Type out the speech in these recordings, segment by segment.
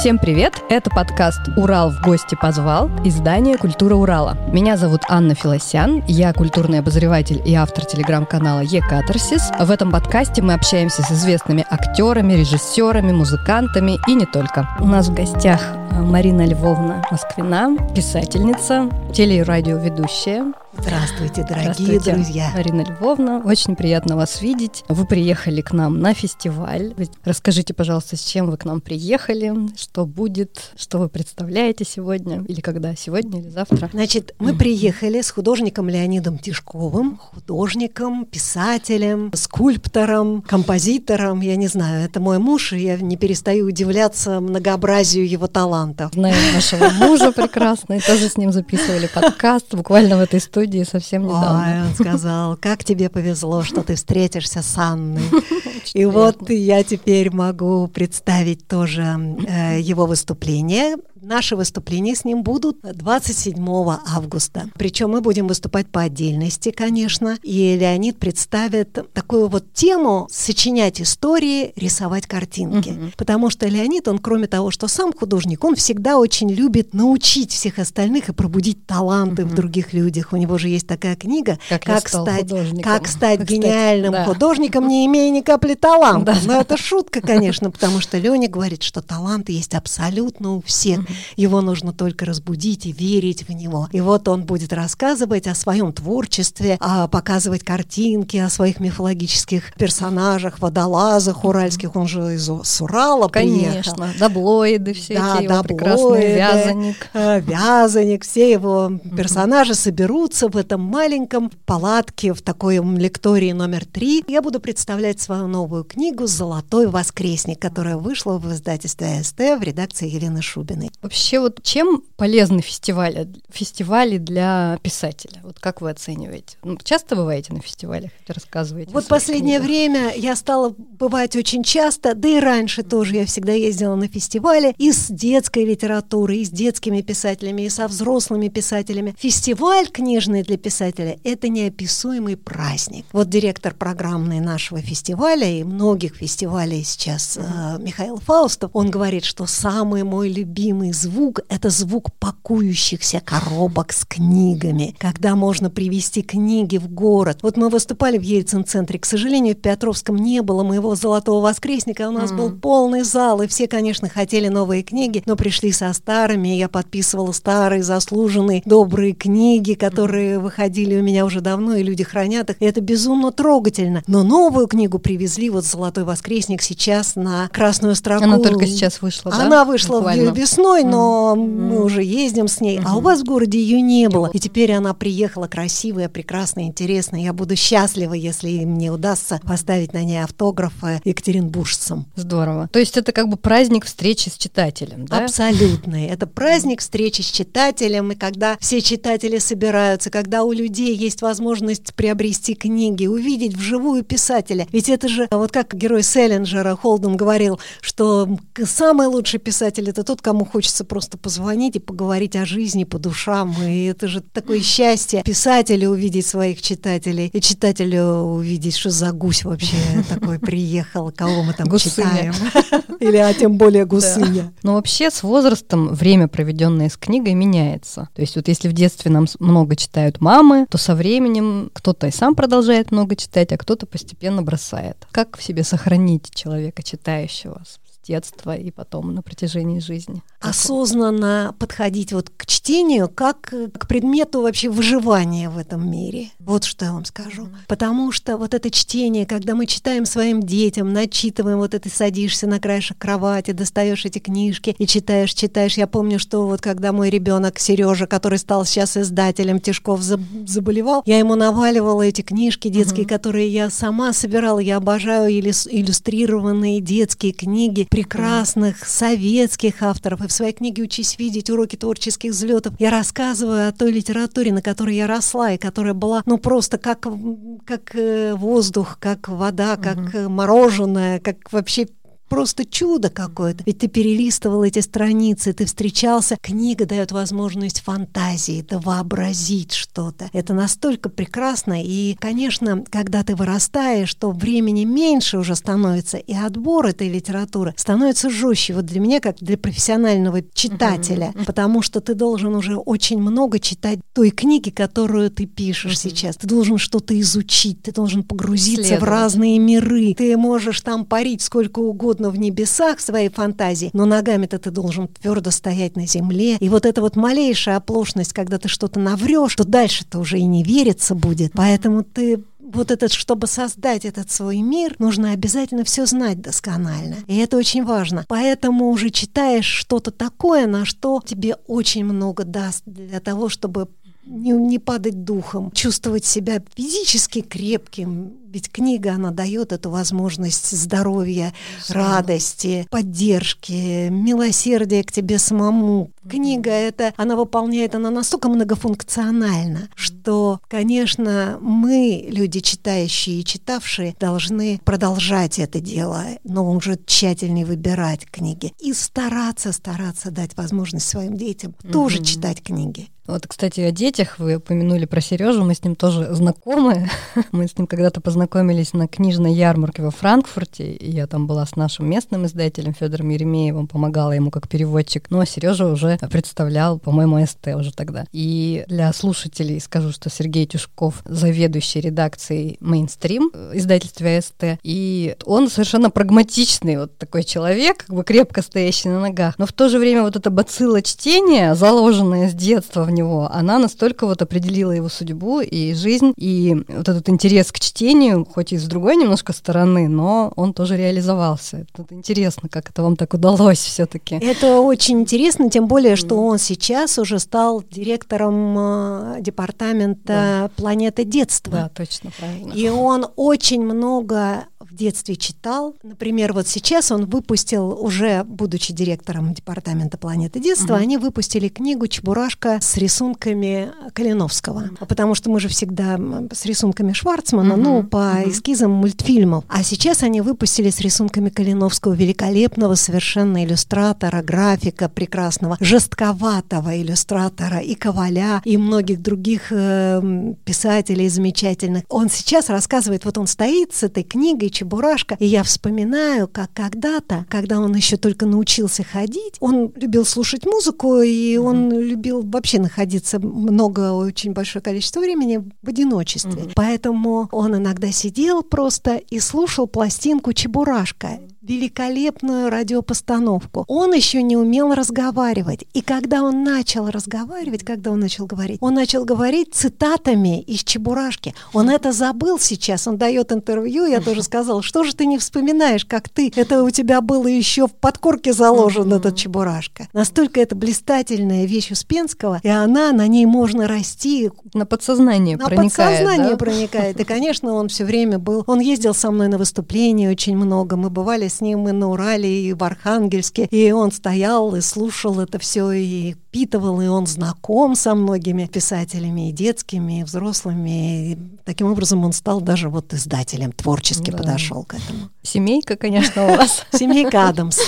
Всем привет! Это подкаст «Урал в гости позвал» издание «Культура Урала». Меня зовут Анна Филосян, я культурный обозреватель и автор телеграм-канала «Екатарсис». В этом подкасте мы общаемся с известными актерами, режиссерами, музыкантами и не только. У нас в гостях Марина Львовна Москвина, писательница, теле- и радиоведущая, Здравствуйте, дорогие Здравствуйте, друзья. Марина Львовна, очень приятно вас видеть. Вы приехали к нам на фестиваль. Расскажите, пожалуйста, с чем вы к нам приехали, что будет, что вы представляете сегодня или когда, сегодня или завтра? Значит, мы приехали с художником Леонидом Тишковым, художником, писателем, скульптором, композитором, я не знаю, это мой муж, и я не перестаю удивляться многообразию его талантов. Знаю нашего мужа прекрасно, и тоже с ним записывали подкаст буквально в этой студии студии совсем недавно. Ой, он сказал, как тебе повезло, что ты встретишься с Анной. И вот я теперь могу представить тоже э, его выступление. Наши выступления с ним будут 27 августа. Причем мы будем выступать по отдельности, конечно. И Леонид представит такую вот тему сочинять истории, рисовать картинки. Mm-hmm. Потому что Леонид, он кроме того, что сам художник, он всегда очень любит научить всех остальных и пробудить таланты mm-hmm. в других людях. У него же есть такая книга «Как, как стать, как стать как гениальным стать, да. художником, не имея ни капли таланта». Но это шутка, конечно, потому что Леня говорит, что талант есть абсолютно у всех. Его нужно только разбудить и верить в него. И вот он будет рассказывать о своем творчестве, а показывать картинки, о своих мифологических персонажах, водолазах уральских. Он же из с Урала Конечно, приехал. даблоиды все да, эти его прекрасные, вязаник. Э, вязаник, все его персонажи соберутся в этом маленьком палатке, в такой лектории номер три. Я буду представлять свою новую книгу «Золотой воскресник», которая вышла в издательстве АСТ в редакции Елены Шубиной. Вообще вот чем полезны фестивали, фестивали для писателя? Вот как вы оцениваете? Ну, часто бываете на фестивалях, рассказываете? Вот последнее книгах? время я стала бывать очень часто, да и раньше тоже я всегда ездила на фестивали и с детской литературой, и с детскими писателями, и со взрослыми писателями. Фестиваль книжный для писателя — это неописуемый праздник. Вот директор программный нашего фестиваля и многих фестивалей сейчас э, Михаил Фаустов, он говорит, что самый мой любимый звук — это звук пакующихся коробок с книгами, когда можно привезти книги в город. Вот мы выступали в Ельцин-центре, к сожалению, в Петровском не было моего «Золотого воскресника», у нас mm. был полный зал, и все, конечно, хотели новые книги, но пришли со старыми, я подписывала старые, заслуженные, добрые книги, которые выходили у меня уже давно, и люди хранят их, и это безумно трогательно. Но новую книгу привезли, вот «Золотой воскресник» сейчас на красную строку. Она только сейчас вышла, Она да? вышла Буквально. весной, но mm. мы уже ездим с ней, а у вас в городе ее не было. И теперь она приехала красивая, прекрасная, интересная. Я буду счастлива, если мне удастся поставить на ней автографы екатеринбуржцам. Здорово. То есть это как бы праздник встречи с читателем, да? Абсолютный. Это праздник встречи с читателем, и когда все читатели собираются, когда у людей есть возможность приобрести книги, увидеть вживую писателя. Ведь это же, вот как герой Селлинджера Холден говорил, что самый лучший писатель это тот, кому хочется просто позвонить и поговорить о жизни по душам. И это же такое счастье писателю увидеть своих читателей, и читателю увидеть, что за гусь вообще такой приехал, кого мы там читаем. Или, а тем более гусыня. Но вообще с возрастом время, проведенное с книгой, меняется. То есть вот если в детстве нам много читают мамы, то со временем кто-то и сам продолжает много читать, а кто-то постепенно бросает. Как в себе сохранить человека читающего детства и потом на протяжении жизни. Осознанно подходить вот к чтению как к предмету вообще выживания в этом мире. Вот что я вам скажу. Mm-hmm. Потому что вот это чтение, когда мы читаем своим детям, начитываем, вот это садишься на краешек кровати, достаешь эти книжки и читаешь, читаешь. Я помню, что вот когда мой ребенок Сережа, который стал сейчас издателем Тишков, заболевал, я ему наваливала эти книжки детские, mm-hmm. которые я сама собирала. Я обожаю иллюстрированные детские книги прекрасных советских авторов. И в своей книге «Учись видеть. Уроки творческих взлетов» я рассказываю о той литературе, на которой я росла, и которая была, ну, просто как, как э, воздух, как вода, как угу. мороженое, как вообще просто чудо какое-то. Ведь ты перелистывал эти страницы, ты встречался. Книга дает возможность фантазии, да вообразить что-то. Это настолько прекрасно. И, конечно, когда ты вырастаешь, то времени меньше уже становится, и отбор этой литературы становится жестче. Вот для меня, как для профессионального читателя, uh-huh. потому что ты должен уже очень много читать той книги, которую ты пишешь uh-huh. сейчас. Ты должен что-то изучить, ты должен погрузиться в разные миры. Ты можешь там парить сколько угодно в небесах своей фантазии, но ногами-то ты должен твердо стоять на земле. И вот эта вот малейшая оплошность, когда ты что-то наврешь, то дальше-то уже и не верится будет. Поэтому ты вот этот, чтобы создать этот свой мир, нужно обязательно все знать досконально. И это очень важно. Поэтому уже читаешь что-то такое, на что тебе очень много даст для того, чтобы не, не падать духом, чувствовать себя физически крепким, ведь книга, она дает эту возможность здоровья, радости, поддержки, милосердия к тебе самому. Книга это, она выполняет, она настолько многофункциональна, что, конечно, мы, люди читающие и читавшие, должны продолжать это дело, но уже тщательнее выбирать книги и стараться, стараться дать возможность своим детям тоже читать книги. Вот, кстати, о детях вы упомянули про Сережу, мы с ним тоже знакомы. мы с ним когда-то познакомились на книжной ярмарке во Франкфурте, и я там была с нашим местным издателем Федором Еремеевым, помогала ему как переводчик. Но Сережа уже представлял, по-моему, СТ уже тогда. И для слушателей скажу, что Сергей Тюшков заведующий редакцией Mainstream издательства СТ, и он совершенно прагматичный вот такой человек, как бы крепко стоящий на ногах, но в то же время вот эта бацилла чтения, заложенная с детства в него, она настолько вот определила его судьбу и жизнь, и вот этот интерес к чтению, хоть и с другой немножко стороны, но он тоже реализовался. Это интересно, как это вам так удалось все-таки. Это очень интересно, тем более, что он сейчас уже стал директором э, департамента да. «Планета детства». Да, точно, правильно. И он очень много в детстве читал. Например, вот сейчас он выпустил, уже будучи директором департамента «Планета детства», угу. они выпустили книгу «Чебурашка» с рисунками Калиновского. Потому что мы же всегда с рисунками Шварцмана, угу. ну, по угу. эскизам мультфильмов. А сейчас они выпустили с рисунками Калиновского великолепного совершенно иллюстратора, графика прекрасного, жестковатого иллюстратора и Коваля, и многих других э, писателей замечательных. Он сейчас рассказывает, вот он стоит с этой книгой Чебурашка. И я вспоминаю, как когда-то, когда он еще только научился ходить, он любил слушать музыку, и он mm-hmm. любил вообще находиться много, очень большое количество времени в одиночестве. Mm-hmm. Поэтому он иногда сидел просто и слушал пластинку Чебурашка великолепную радиопостановку. Он еще не умел разговаривать. И когда он начал разговаривать, когда он начал говорить, он начал говорить цитатами из Чебурашки. Он это забыл сейчас, он дает интервью, я тоже сказала, что же ты не вспоминаешь, как ты, это у тебя было еще в подкорке заложен этот Чебурашка. Настолько это блистательная вещь Успенского, и она, на ней можно расти. На подсознание на проникает. На подсознание да? проникает. И, конечно, он все время был, он ездил со мной на выступления очень много, мы бывали с ним и на Урале, и в Архангельске, и он стоял и слушал это все, и впитывал, и он знаком со многими писателями, и детскими, и взрослыми. И таким образом он стал даже вот издателем, творчески да. подошел к этому. Семейка, конечно, у вас. Семейка Адамс.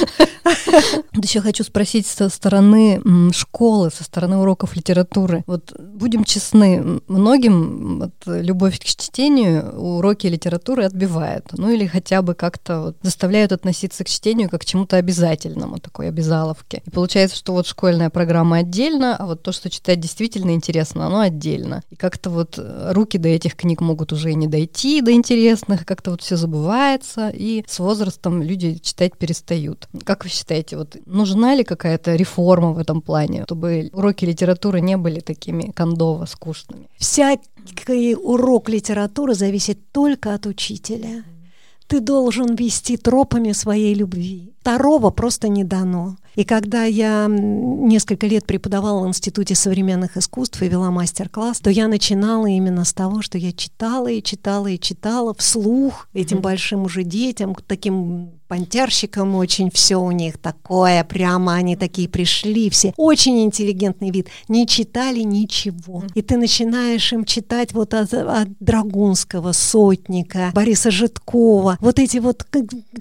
Еще хочу спросить со стороны школы, со стороны уроков литературы. Вот будем честны, многим вот, любовь к чтению уроки литературы отбивает. Ну или хотя бы как-то вот заставляют относиться к чтению как к чему-то обязательному, такой обязаловке. И получается, что вот школьная программа отдельно, а вот то, что читать действительно интересно, оно отдельно. И как-то вот руки до этих книг могут уже и не дойти до интересных, как-то вот все забывается, и с возрастом люди читать перестают. Как вы считаете, вот нужна ли какая-то реформа в этом плане, чтобы уроки литературы не были такими кондово скучными? Всякий урок литературы зависит только от учителя. Ты должен вести тропами своей любви. Второго просто не дано. И когда я несколько лет преподавала в Институте современных искусств и вела мастер-класс, то я начинала именно с того, что я читала и читала и читала вслух этим mm-hmm. большим уже детям, таким понтярщикам очень все у них такое, прямо они такие пришли, все очень интеллигентный вид, не читали ничего. И ты начинаешь им читать вот от, от Драгунского, Сотника, Бориса Житкова, вот эти вот,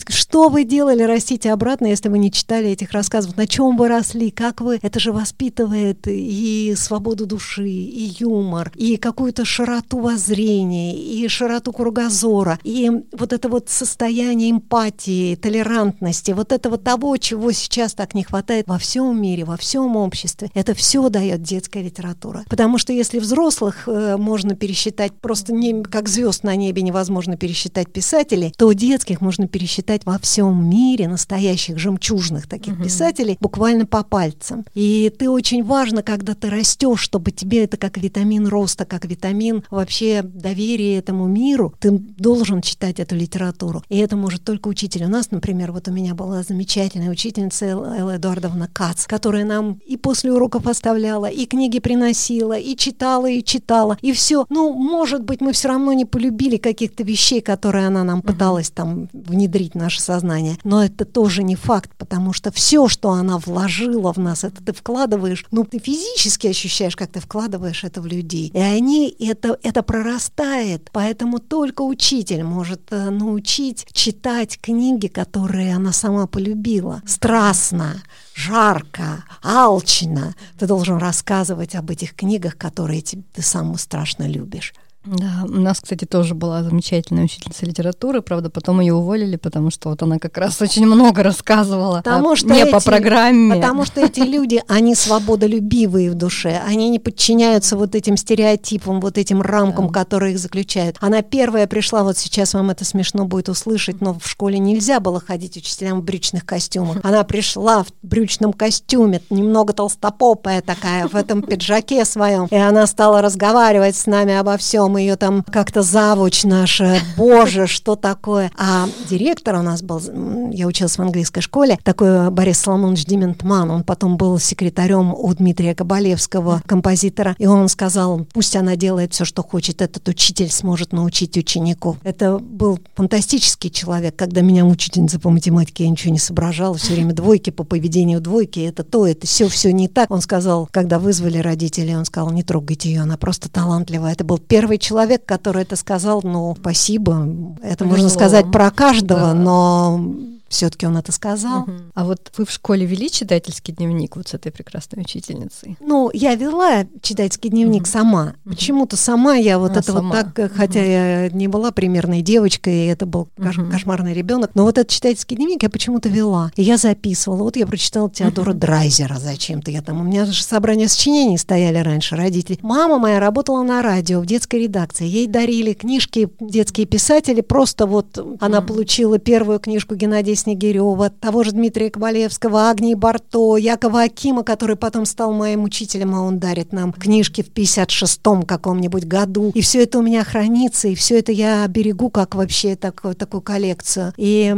что вы делали, растите обратно, если вы не читали этих рассказов, на чем вы росли, как вы, это же воспитывает и свободу души, и юмор, и какую-то широту воззрения, и широту кругозора, и вот это вот состояние эмпатии, толерантности, вот этого того, чего сейчас так не хватает во всем мире, во всем обществе. Это все дает детская литература. Потому что если взрослых э, можно пересчитать, просто не, как звезд на небе невозможно пересчитать писателей, то детских можно пересчитать во всем мире настоящих жемчужных таких угу. писателей буквально по пальцам. И ты очень важно, когда ты растешь, чтобы тебе это как витамин роста, как витамин вообще доверия этому миру, ты должен читать эту литературу. И это может только учитель. У нас например, вот у меня была замечательная учительница Элла Эдуардовна Кац, которая нам и после уроков оставляла, и книги приносила, и читала, и читала, и все. Ну, может быть, мы все равно не полюбили каких-то вещей, которые она нам пыталась там внедрить в наше сознание, но это тоже не факт, потому что все, что она вложила в нас, это ты вкладываешь, ну, ты физически ощущаешь, как ты вкладываешь это в людей, и они, это, это прорастает, поэтому только учитель может э, научить читать книги, которые она сама полюбила. Страстно, жарко, алчно. Ты должен рассказывать об этих книгах, которые ты сам страшно любишь. Да, у нас, кстати, тоже была замечательная учительница литературы, правда, потом ее уволили, потому что вот она как раз очень много рассказывала, потому а что не эти, по программе. Потому что эти люди, они свободолюбивые в душе, они не подчиняются вот этим стереотипам, вот этим рамкам, да. которые их заключают. Она первая пришла, вот сейчас вам это смешно будет услышать, но в школе нельзя было ходить учителям в брючных костюмах. Она пришла в брючном костюме, немного толстопопая такая, в этом пиджаке своем, и она стала разговаривать с нами обо всем мы ее там как-то завуч наша, боже, что такое. А директор у нас был, я училась в английской школе, такой Борис Соломонович Дементман, он потом был секретарем у Дмитрия Кабалевского, композитора, и он сказал, пусть она делает все, что хочет, этот учитель сможет научить учеников. Это был фантастический человек, когда меня учительница по математике, я ничего не соображала, все время двойки по поведению двойки, это то, это все, все не так. Он сказал, когда вызвали родителей, он сказал, не трогайте ее, она просто талантливая. Это был первый человек, который это сказал, ну, спасибо. Это Повезло. можно сказать про каждого, да. но все-таки он это сказал. Угу. А вот вы в школе вели читательский дневник вот с этой прекрасной учительницей? Ну, я вела читательский дневник угу. сама. Угу. Почему-то сама я вот а, это сама. вот так, угу. хотя я не была примерной девочкой, и это был угу. кошмарный ребенок, но вот этот читательский дневник я почему-то вела. И я записывала. Вот я прочитала Теодора угу. Драйзера зачем-то. Я там, у меня же собрания сочинений стояли раньше, родители. Мама моя работала на радио в детской редакции. Ей дарили книжки детские писатели. Просто вот она получила первую книжку Геннадия Снегирева, того же Дмитрия Ковалевского, Агнии Барто, Якова Акима, который потом стал моим учителем, а он дарит нам книжки в 56-м каком-нибудь году. И все это у меня хранится, и все это я берегу как вообще такую, такую коллекцию. И...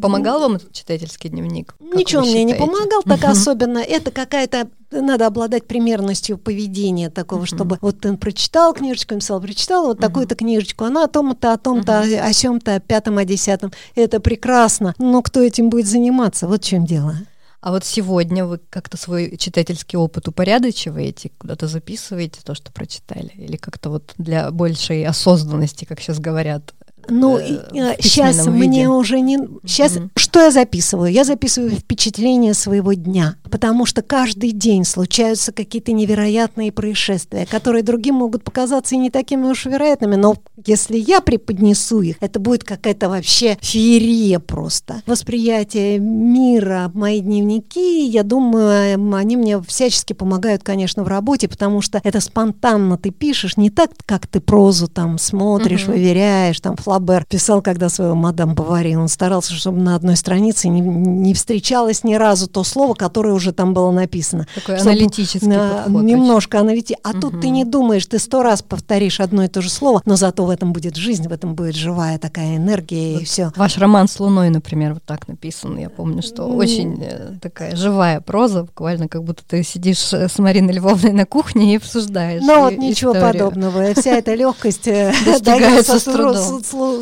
Помогал вам этот читательский дневник? Ничего мне не помогал так особенно. Это какая-то надо обладать примерностью поведения такого, uh-huh. чтобы вот ты прочитал книжечку, написал, прочитал вот uh-huh. такую-то книжечку, она о том-то, о том-то, uh-huh. о сем-то, о пятом, о десятом. Это прекрасно. Но кто этим будет заниматься? Вот в чем дело. А вот сегодня вы как-то свой читательский опыт упорядочиваете, куда-то записываете то, что прочитали? Или как-то вот для большей осознанности, как сейчас говорят, ну, э, сейчас виде. мне уже не... Сейчас mm-hmm. что я записываю? Я записываю впечатления своего дня, потому что каждый день случаются какие-то невероятные происшествия, которые другим могут показаться и не такими уж вероятными, но если я преподнесу их, это будет какая-то вообще феерия просто. Восприятие мира, мои дневники, я думаю, они мне всячески помогают, конечно, в работе, потому что это спонтанно ты пишешь, не так, как ты прозу там смотришь, mm-hmm. выверяешь, там флаг Флабер писал, когда своего мадам Бавари, он старался, чтобы на одной странице не, не встречалось ни разу то слово, которое уже там было написано. Такой чтобы, аналитический э, подход. Немножко аналитический. А угу. тут ты не думаешь, ты сто раз повторишь одно и то же слово, но зато в этом будет жизнь, в этом будет живая такая энергия вот и все. Ваш роман с Луной, например, вот так написан. Я помню, что mm. очень э, такая живая проза, буквально как будто ты сидишь э, с Мариной Львовной на кухне и обсуждаешь. Ну вот ничего подобного. Вся эта легкость достигается с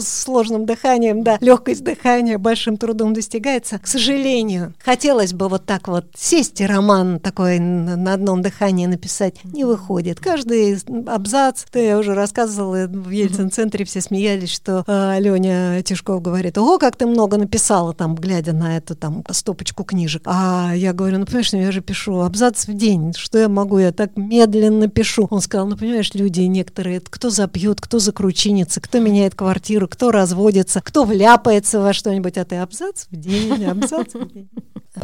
сложным дыханием, да, легкость дыхания большим трудом достигается. К сожалению, хотелось бы вот так вот сесть и роман такой на одном дыхании написать, не выходит. Каждый абзац, ты я уже рассказывала в Ельцин-центре, все смеялись, что э, Леня Тишков говорит, ого, как ты много написала там, глядя на эту там стопочку книжек. А я говорю, ну, понимаешь, ну, я же пишу абзац в день, что я могу, я так медленно пишу. Он сказал, ну, понимаешь, люди некоторые, кто запьет, кто закручинится, кто меняет квартиру, кто разводится, кто вляпается во что-нибудь, а ты абзац в день, абзац в день.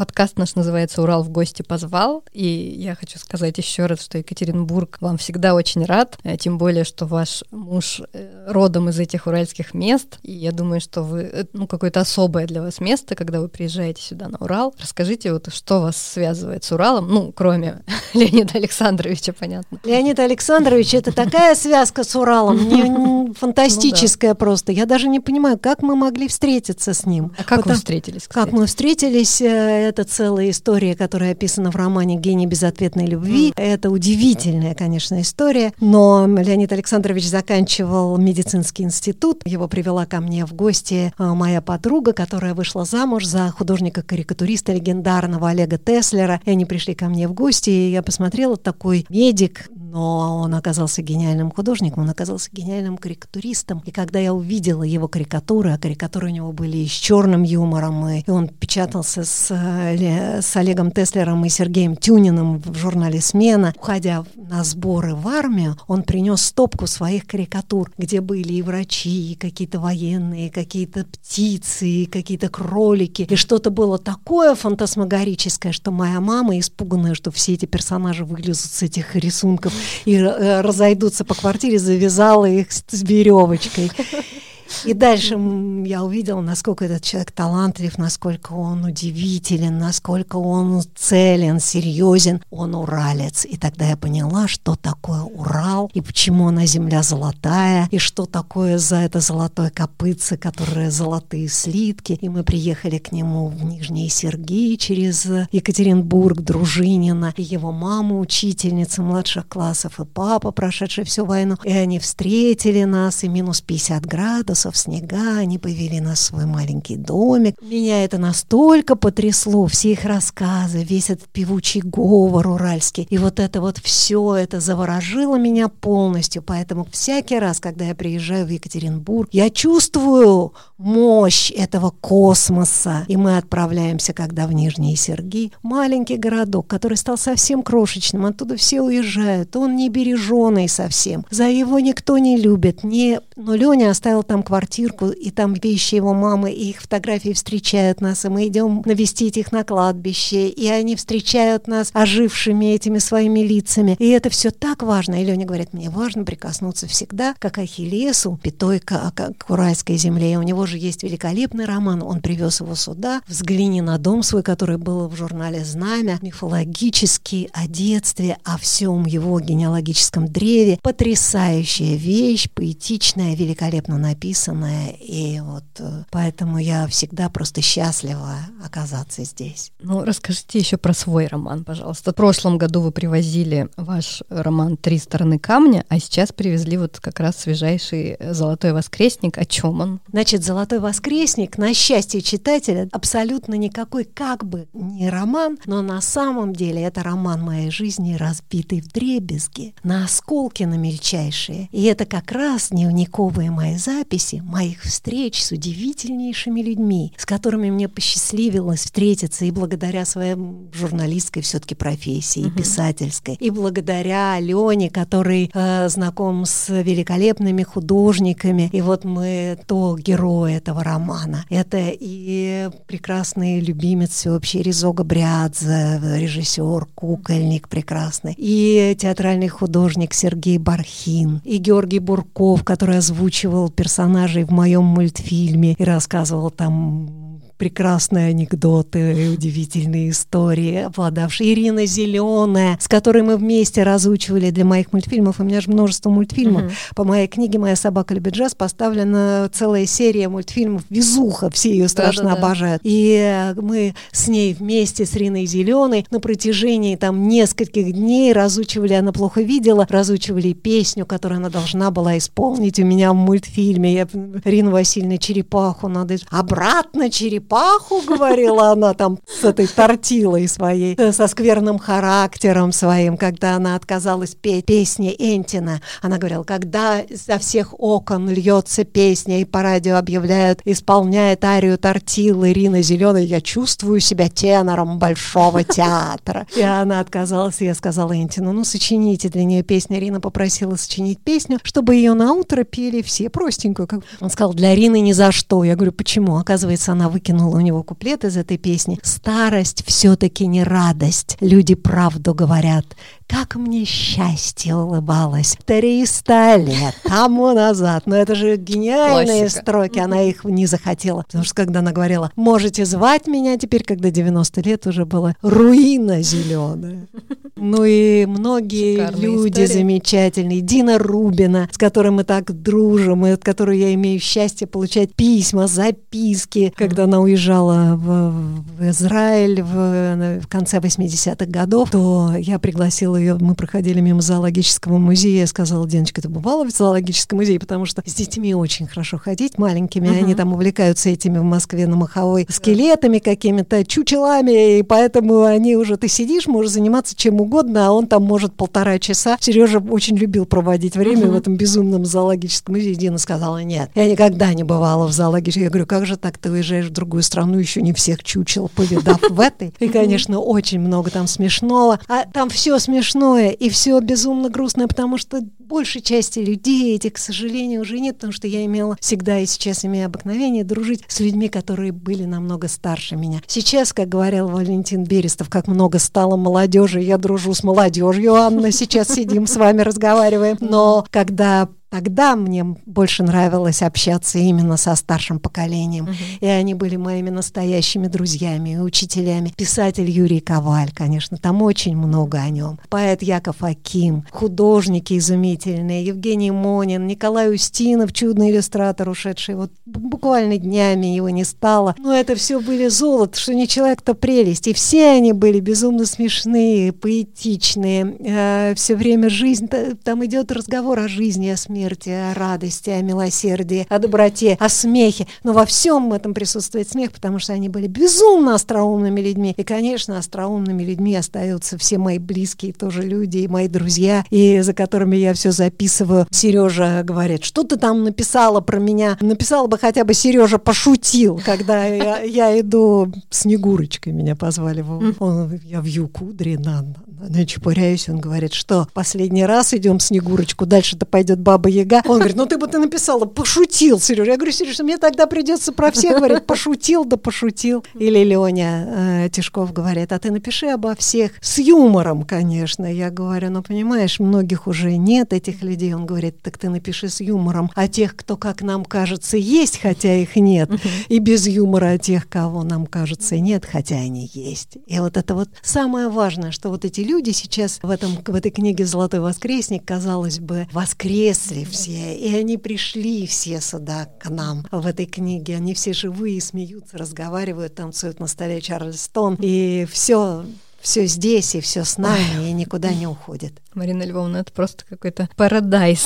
Подкаст наш называется «Урал в гости позвал», и я хочу сказать еще раз, что Екатеринбург вам всегда очень рад, э, тем более, что ваш муж э, родом из этих уральских мест, и я думаю, что вы, э, ну, какое-то особое для вас место, когда вы приезжаете сюда на Урал. Расскажите, вот что вас связывает с Уралом, ну, кроме Леонида Александровича, понятно. Леонид Александрович — это такая связка с Уралом, фантастическая просто. Я даже не понимаю, как мы могли встретиться с ним. А как вы встретились? Как мы встретились, это целая история, которая описана в романе «Гений безответной любви». Это удивительная, конечно, история, но Леонид Александрович заканчивал медицинский институт. Его привела ко мне в гости а, моя подруга, которая вышла замуж за художника-карикатуриста легендарного Олега Теслера. И они пришли ко мне в гости, и я посмотрела, такой медик, но он оказался гениальным художником, он оказался гениальным карикатуристом. И когда я увидела его карикатуры, а карикатуры у него были с черным юмором, и он печатался с, с Олегом Теслером и Сергеем Тюниным в журнале «Смена», уходя на сборы в армию, он принес стопку своих карикатур, где были и врачи, и какие-то военные, и какие-то птицы, и какие-то кролики. И что-то было такое фантасмагорическое, что моя мама, испуганная, что все эти персонажи вылезут с этих рисунков, и э, разойдутся по квартире, завязала их с веревочкой. И дальше я увидела, насколько этот человек талантлив, насколько он удивителен, насколько он целен, серьезен. Он уралец. И тогда я поняла, что такое Урал, и почему она земля золотая, и что такое за это золотое копытце, которое золотые слитки. И мы приехали к нему в Нижний Сергей через Екатеринбург, Дружинина, и его мама, учительница младших классов, и папа, прошедший всю войну. И они встретили нас, и минус 50 градусов, в снега, они повели нас в свой маленький домик. Меня это настолько потрясло, все их рассказы, весь этот певучий говор уральский. И вот это вот все это заворожило меня полностью. Поэтому всякий раз, когда я приезжаю в Екатеринбург, я чувствую мощь этого космоса. И мы отправляемся, когда в Нижний Серги, маленький городок, который стал совсем крошечным. Оттуда все уезжают. Он не береженный совсем. За его никто не любит. Не... Но Леня оставил там квартирку, и там вещи его мамы, и их фотографии встречают нас, и мы идем навестить их на кладбище, и они встречают нас ожившими этими своими лицами. И это все так важно. И Леня говорит, мне важно прикоснуться всегда к Ахиллесу, пятой к, к уральской земле. И у него же есть великолепный роман, он привез его сюда. Взгляни на дом свой, который был в журнале «Знамя», мифологический, о детстве, о всем его генеалогическом древе. Потрясающая вещь, поэтичная, великолепно написана написанное, и вот э, поэтому я всегда просто счастлива оказаться здесь. Ну, расскажите еще про свой роман, пожалуйста. В прошлом году вы привозили ваш роман «Три стороны камня», а сейчас привезли вот как раз свежайший «Золотой воскресник». О чем он? Значит, «Золотой воскресник» на счастье читателя абсолютно никакой как бы не роман, но на самом деле это роман моей жизни, разбитый в дребезги, на осколки на мельчайшие. И это как раз дневниковые мои записи, записи моих встреч с удивительнейшими людьми, с которыми мне посчастливилось встретиться и благодаря своей журналистской все-таки профессии, uh-huh. писательской, и благодаря Лене, который э, знаком с великолепными художниками. И вот мы то герой этого романа. Это и прекрасный любимец всеобщий Резо Габриадзе, режиссер, кукольник прекрасный, и театральный художник Сергей Бархин, и Георгий Бурков, который озвучивал персонажей в моем мультфильме и рассказывал там прекрасные анекдоты, удивительные истории, обладавшие Ирина Зеленая, с которой мы вместе разучивали для моих мультфильмов. У меня же множество мультфильмов. Uh-huh. По моей книге «Моя собака любит джаз» поставлена целая серия мультфильмов «Везуха». Все ее страшно Да-да-да. обожают. И э, мы с ней вместе, с Риной Зеленой, на протяжении там нескольких дней разучивали, она плохо видела, разучивали песню, которую она должна была исполнить у меня в мультфильме. Я, Рина Васильевна, черепаху надо... Обратно черепаху, говорила она там с этой тортилой своей, э, со скверным характером своим, когда она отказалась петь песни Энтина. Она говорила, когда со всех окон льется песня и по радио объявляют, исполняет арию тортилы Ирина Зеленая, я чувствую себя тенором большого театра. И она отказалась, и я сказала Энтину, ну, сочините для нее песню. Рина попросила сочинить песню, чтобы ее на утро пели все, простенькую. Как... Он сказал, для Рины ни за что. Я говорю, почему? Оказывается, она выкинула у него куплет из этой песни. Старость все-таки не радость. Люди правду говорят. Как мне счастье улыбалось. Триста лет тому назад. Но это же гениальные Классика. строки. Она их не захотела. Потому что когда она говорила, можете звать меня теперь, когда 90 лет уже было руина зеленая. Ну и многие Шикарная люди история. замечательные. Дина Рубина, с которой мы так дружим, и от которой я имею счастье получать письма, записки, когда она уезжала в, в Израиль в, в конце 80-х годов, то я пригласила ее, мы проходили мимо зоологического музея, я сказала, Диночка, ты бывала в зоологическом музее? Потому что с детьми очень хорошо ходить, маленькими, uh-huh. они там увлекаются этими в Москве на Маховой скелетами какими-то, чучелами, и поэтому они уже, ты сидишь, можешь заниматься чем угодно, а он там может полтора часа. Сережа очень любил проводить время uh-huh. в этом безумном зоологическом музее. Дина сказала, нет, я никогда не бывала в зоологическом. Я говорю, как же так, ты уезжаешь в другую страну, еще не всех чучел повидав в этой. И, конечно, очень много там смешного. А там все смешное и все безумно грустное, потому что большей части людей этих, к сожалению, уже нет, потому что я имела всегда и сейчас имею обыкновение дружить с людьми, которые были намного старше меня. Сейчас, как говорил Валентин Берестов, как много стало молодежи, я дружу с молодежью, Анна, сейчас сидим с вами разговариваем. Но когда Тогда мне больше нравилось общаться именно со старшим поколением. Uh-huh. И они были моими настоящими друзьями и учителями. Писатель Юрий Коваль, конечно, там очень много о нем. Поэт Яков Аким, художники изумительные, Евгений Монин, Николай Устинов, чудный иллюстратор, ушедший вот буквально днями его не стало. Но это все были золото, что не человек, то прелесть. И все они были безумно смешные, поэтичные. Э, все время жизнь, там идет разговор о жизни, о смерти смерти, о радости, о милосердии, о доброте, о смехе. Но во всем этом присутствует смех, потому что они были безумно остроумными людьми. И, конечно, остроумными людьми остаются все мои близкие тоже люди и мои друзья, и за которыми я все записываю. Сережа говорит, что ты там написала про меня? Написала бы хотя бы Сережа пошутил, когда я, я иду Снегурочкой меня позвали. Он, я вью кудри на, на, чепуряюсь, он говорит, что последний раз идем Снегурочку, дальше-то пойдет Баба Яга. Он говорит, ну ты бы ты написала, пошутил, Сережа. Я говорю, Сережа, мне тогда придется про всех говорить, пошутил, да пошутил. Или Леня э, Тишков говорит, а ты напиши обо всех с юмором, конечно. Я говорю, ну понимаешь, многих уже нет этих людей. Он говорит, так ты напиши с юмором. А тех, кто, как нам кажется, есть, хотя их нет. И без юмора о тех, кого нам кажется нет, хотя они есть. И вот это вот самое важное, что вот эти люди сейчас в, этом, в этой книге «Золотой воскресник», казалось бы, воскресли пришли все, и они пришли все сюда к нам в этой книге. Они все живые, смеются, разговаривают, танцуют на столе Чарльстон, и все все здесь и все с нами, Ой. и никуда не уходит. Марина Львовна, это просто какой-то парадайз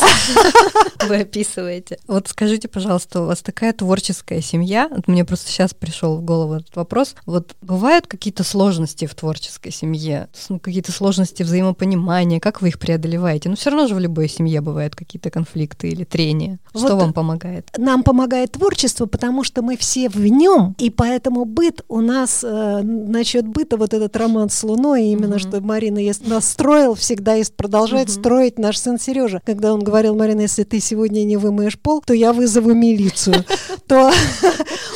вы описываете. Вот скажите, пожалуйста, у вас такая творческая семья, мне просто сейчас пришел в голову этот вопрос. Вот бывают какие-то сложности в творческой семье, ну, какие-то сложности взаимопонимания, как вы их преодолеваете? Ну, все равно же в любой семье бывают какие-то конфликты или трения. Что вот вам помогает? Нам помогает творчество, потому что мы все в нем, и поэтому быт у нас, э, насчет быта, вот этот роман с Луной, и именно что Марина есть, нас строил, всегда есть, продолжает строить наш сын Сережа. Когда он говорил, Марина, если ты сегодня не вымоешь пол, то я вызову милицию. То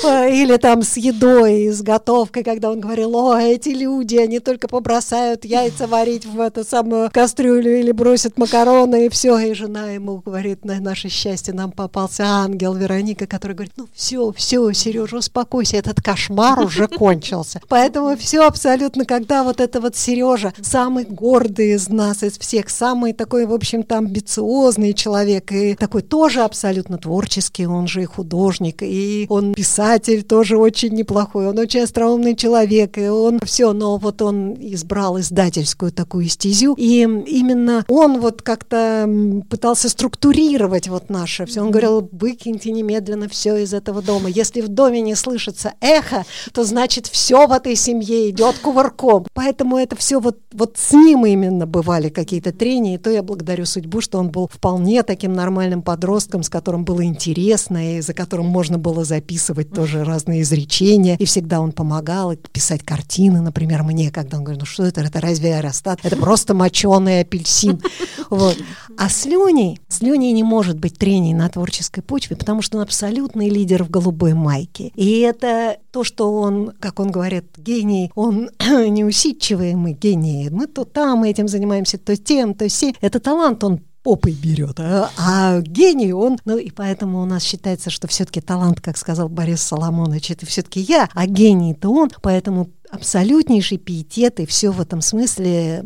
или там с едой, с готовкой, когда он говорил, о, эти люди, они только побросают яйца варить в эту самую кастрюлю или бросят макароны, и все. И жена ему говорит, на наше счастье нам попался ангел Вероника, который говорит, ну все, все, Сережа, успокойся, этот кошмар уже кончился. Поэтому все абсолютно, когда вот это вот Сережа, самый гордый из нас, из всех, самый такой, в общем-то, амбициозный человек, и такой тоже абсолютно творческий, он же и художник, и он писатель тоже очень неплохой, он очень остроумный человек, и он все, но вот он избрал издательскую такую стезю, и именно он вот как-то пытался структурировать вот наше все. Он говорил, выкиньте немедленно все из этого дома. Если в доме не слышится эхо, то значит все в этой семье идет кувырком. Поэтому это все вот, вот с ним именно бывали какие-то трения, и то я благодарю судьбу, что он был вполне таким нормальным подростком, с которым было интересно, и за которым можно было записывать тоже разные изречения, и всегда он помогал писать картины, например, мне, когда он говорит, ну что это, это разве аэростат? Это просто моченый апельсин. Вот. А с Леней, с Леней не может быть трений на творческой почве, потому что он абсолютный лидер в голубой майке. И это то, что он, как он говорит, гений, он неусидчивый, мы гении. Мы то там этим занимаемся, то тем, то сей. Это талант, он попой берет, а, а гений он, ну и поэтому у нас считается, что все-таки талант, как сказал Борис Соломонович, это все-таки я, а гений-то он, поэтому абсолютнейший пиетет, и все в этом смысле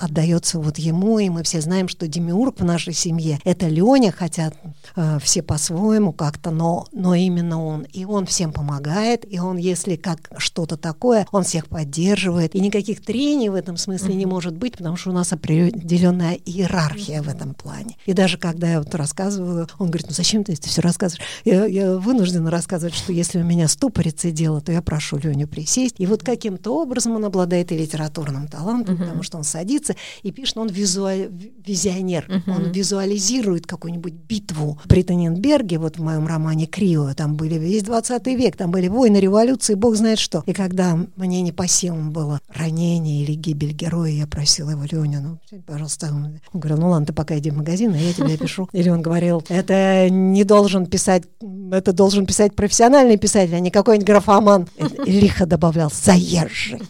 отдается вот ему, и мы все знаем, что демиург в нашей семье — это Леня, хотя э, все по-своему как-то, но, но именно он. И он всем помогает, и он, если как что-то такое, он всех поддерживает, и никаких трений в этом смысле не может быть, потому что у нас определенная иерархия в этом плане. И даже когда я вот рассказываю, он говорит, ну зачем ты это все рассказываешь? Я, я вынуждена рассказывать, что если у меня ступорится дело, то я прошу Леню присесть. И вот каким-то образом он обладает и литературным талантом, потому что он садится садится и пишет, он визуаль... визионер, uh-huh. он визуализирует какую-нибудь битву при Таненберге, вот в моем романе «Крио», там были весь 20 век, там были войны, революции, бог знает что. И когда мне не по силам было ранение или гибель героя, я просила его, Леня, ну, пожалуйста, он говорил, ну ладно, ты пока иди в магазин, а я тебе пишу. Или он говорил, это не должен писать, это должен писать профессиональный писатель, а не какой-нибудь графоман. Лихо добавлял, заезжий.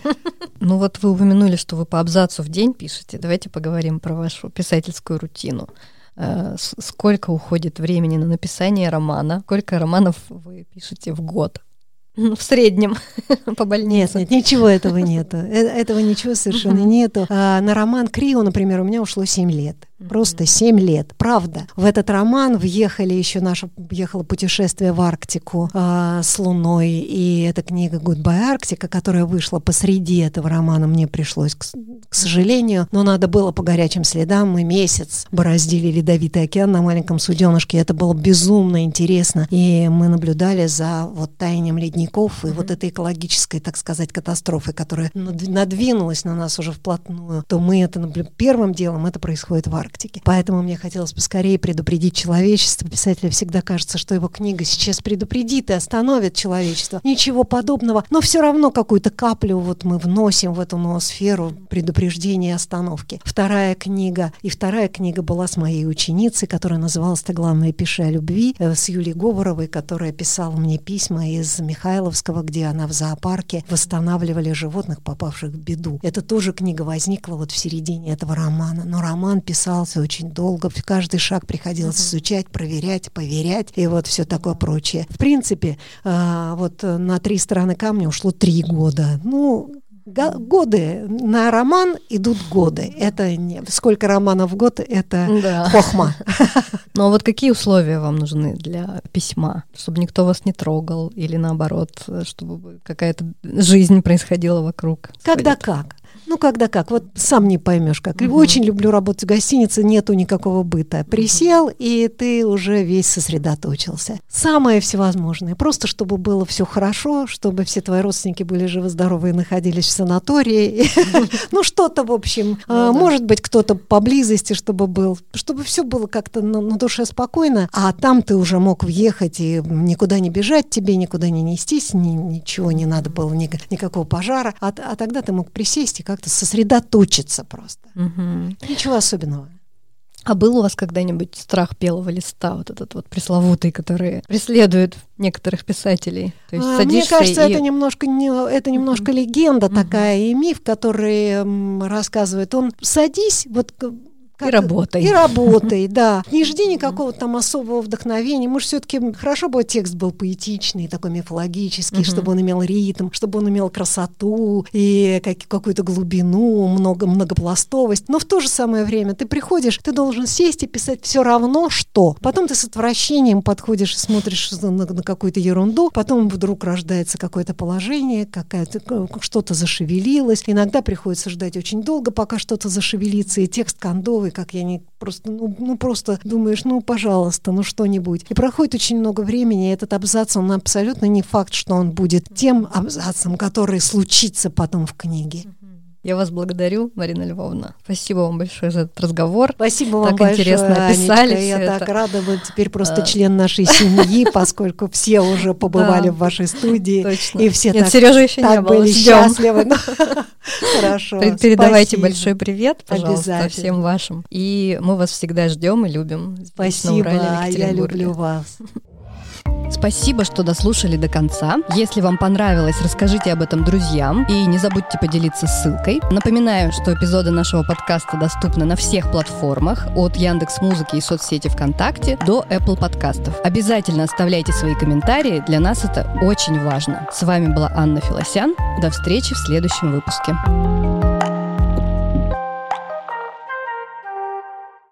Ну вот вы упомянули, что вы по абзацу в день пишете. Давайте поговорим про вашу писательскую рутину. Э, сколько уходит времени на написание романа? Сколько романов вы пишете в год? В среднем по больнице. Нет, нет, ничего этого нету. Э, этого ничего совершенно нету. А, на роман Крио, например, у меня ушло 7 лет. Просто 7 лет. Правда. В этот роман въехали еще наше въехало путешествие в Арктику э, с Луной. И эта книга «Goodbye Арктика», которая вышла посреди этого романа, мне пришлось, к, к сожалению, но надо было по горячим следам. Мы месяц бороздили Ледовитый океан на маленьком суденышке. Это было безумно интересно. И мы наблюдали за вот таянием ледников и mm-hmm. вот этой экологической, так сказать, катастрофой, которая надвинулась на нас уже вплотную. То мы это первым делом это происходит в Арктике. Арктике. Поэтому мне хотелось поскорее предупредить человечество. Писателю всегда кажется, что его книга сейчас предупредит и остановит человечество. Ничего подобного, но все равно какую-то каплю вот мы вносим в эту ноосферу предупреждения и остановки. Вторая книга, и вторая книга была с моей ученицей, которая называлась «Ты, главное, пиши о любви», э, с Юлией Говоровой, которая писала мне письма из Михайловского, где она в зоопарке восстанавливали животных, попавших в беду. Это тоже книга возникла вот в середине этого романа, но роман писал писался очень долго, каждый шаг приходилось uh-huh. изучать, проверять, поверять и вот все такое прочее. В принципе, э, вот на три стороны камня ушло три года. Ну, годы на роман идут годы. Это не сколько романов в год, это да. хохма. Ну а вот какие условия вам нужны для письма, чтобы никто вас не трогал или наоборот, чтобы какая-то жизнь происходила вокруг? Когда как. Ну, когда как, вот сам не поймешь как. Угу. Очень люблю работать в гостинице, нету никакого быта. Присел, и ты уже весь сосредоточился. Самое всевозможное. Просто чтобы было все хорошо, чтобы все твои родственники были живы-здоровы и находились в санатории. Ну, что-то, в общем. Ну а, может быть, кто-то поблизости, чтобы был. Чтобы все было как-то на душе спокойно. А там ты уже мог въехать и никуда не бежать, тебе никуда не нестись, ничего не надо было, никакого пожара. А, а тогда ты мог присесть и как-то сосредоточиться просто. Мгм. Ничего особенного. А был у вас когда-нибудь страх белого листа, вот этот вот пресловутый, который преследует некоторых писателей? То есть А, Мне кажется, и... это немножко, не, это немножко легенда такая и миф, который м, рассказывает. Он садись, вот к- И работай. И работай, да. Не жди никакого там особого вдохновения. Может, все-таки хорошо бы текст был поэтичный, такой мифологический, Мгм. чтобы он имел ритм, чтобы он имел красоту и как- какую-то глубину, много, многопластовость. Но в то же самое время ты приходишь, ты должен сесть и писать все равно что. Потом ты с отвращением подходишь и смотришь на, на какую-то ерунду, потом вдруг рождается какое-то положение, какая-то, что-то зашевелилось. Иногда приходится ждать очень долго, пока что-то зашевелится, и текст кондовый, как я не просто, ну, ну просто думаешь, ну пожалуйста, ну что-нибудь. И проходит очень много времени, и этот абзац, он абсолютно не факт, что он будет тем абзацем, который случится потом в книге. Я вас благодарю, Марина Львовна. Спасибо вам большое за этот разговор. Спасибо вам Так большое, интересно описали Анечка. Я это. так рада, вы теперь просто А. член нашей семьи, поскольку все уже побывали Да. в вашей студии. Точно. И все Нет, так, Сережа еще не так было. были Ждем. счастливы. Хорошо. Пер- Передавайте большой привет, пожалуйста, всем вашим. И мы вас всегда ждем и любим. Спасибо, я люблю вас. Спасибо, что дослушали до конца. Если вам понравилось, расскажите об этом друзьям и не забудьте поделиться ссылкой. Напоминаю, что эпизоды нашего подкаста доступны на всех платформах от Яндекс Музыки и соцсети ВКонтакте до Apple подкастов. Обязательно оставляйте свои комментарии, для нас это очень важно. С вами была Анна Филосян. До встречи в следующем выпуске.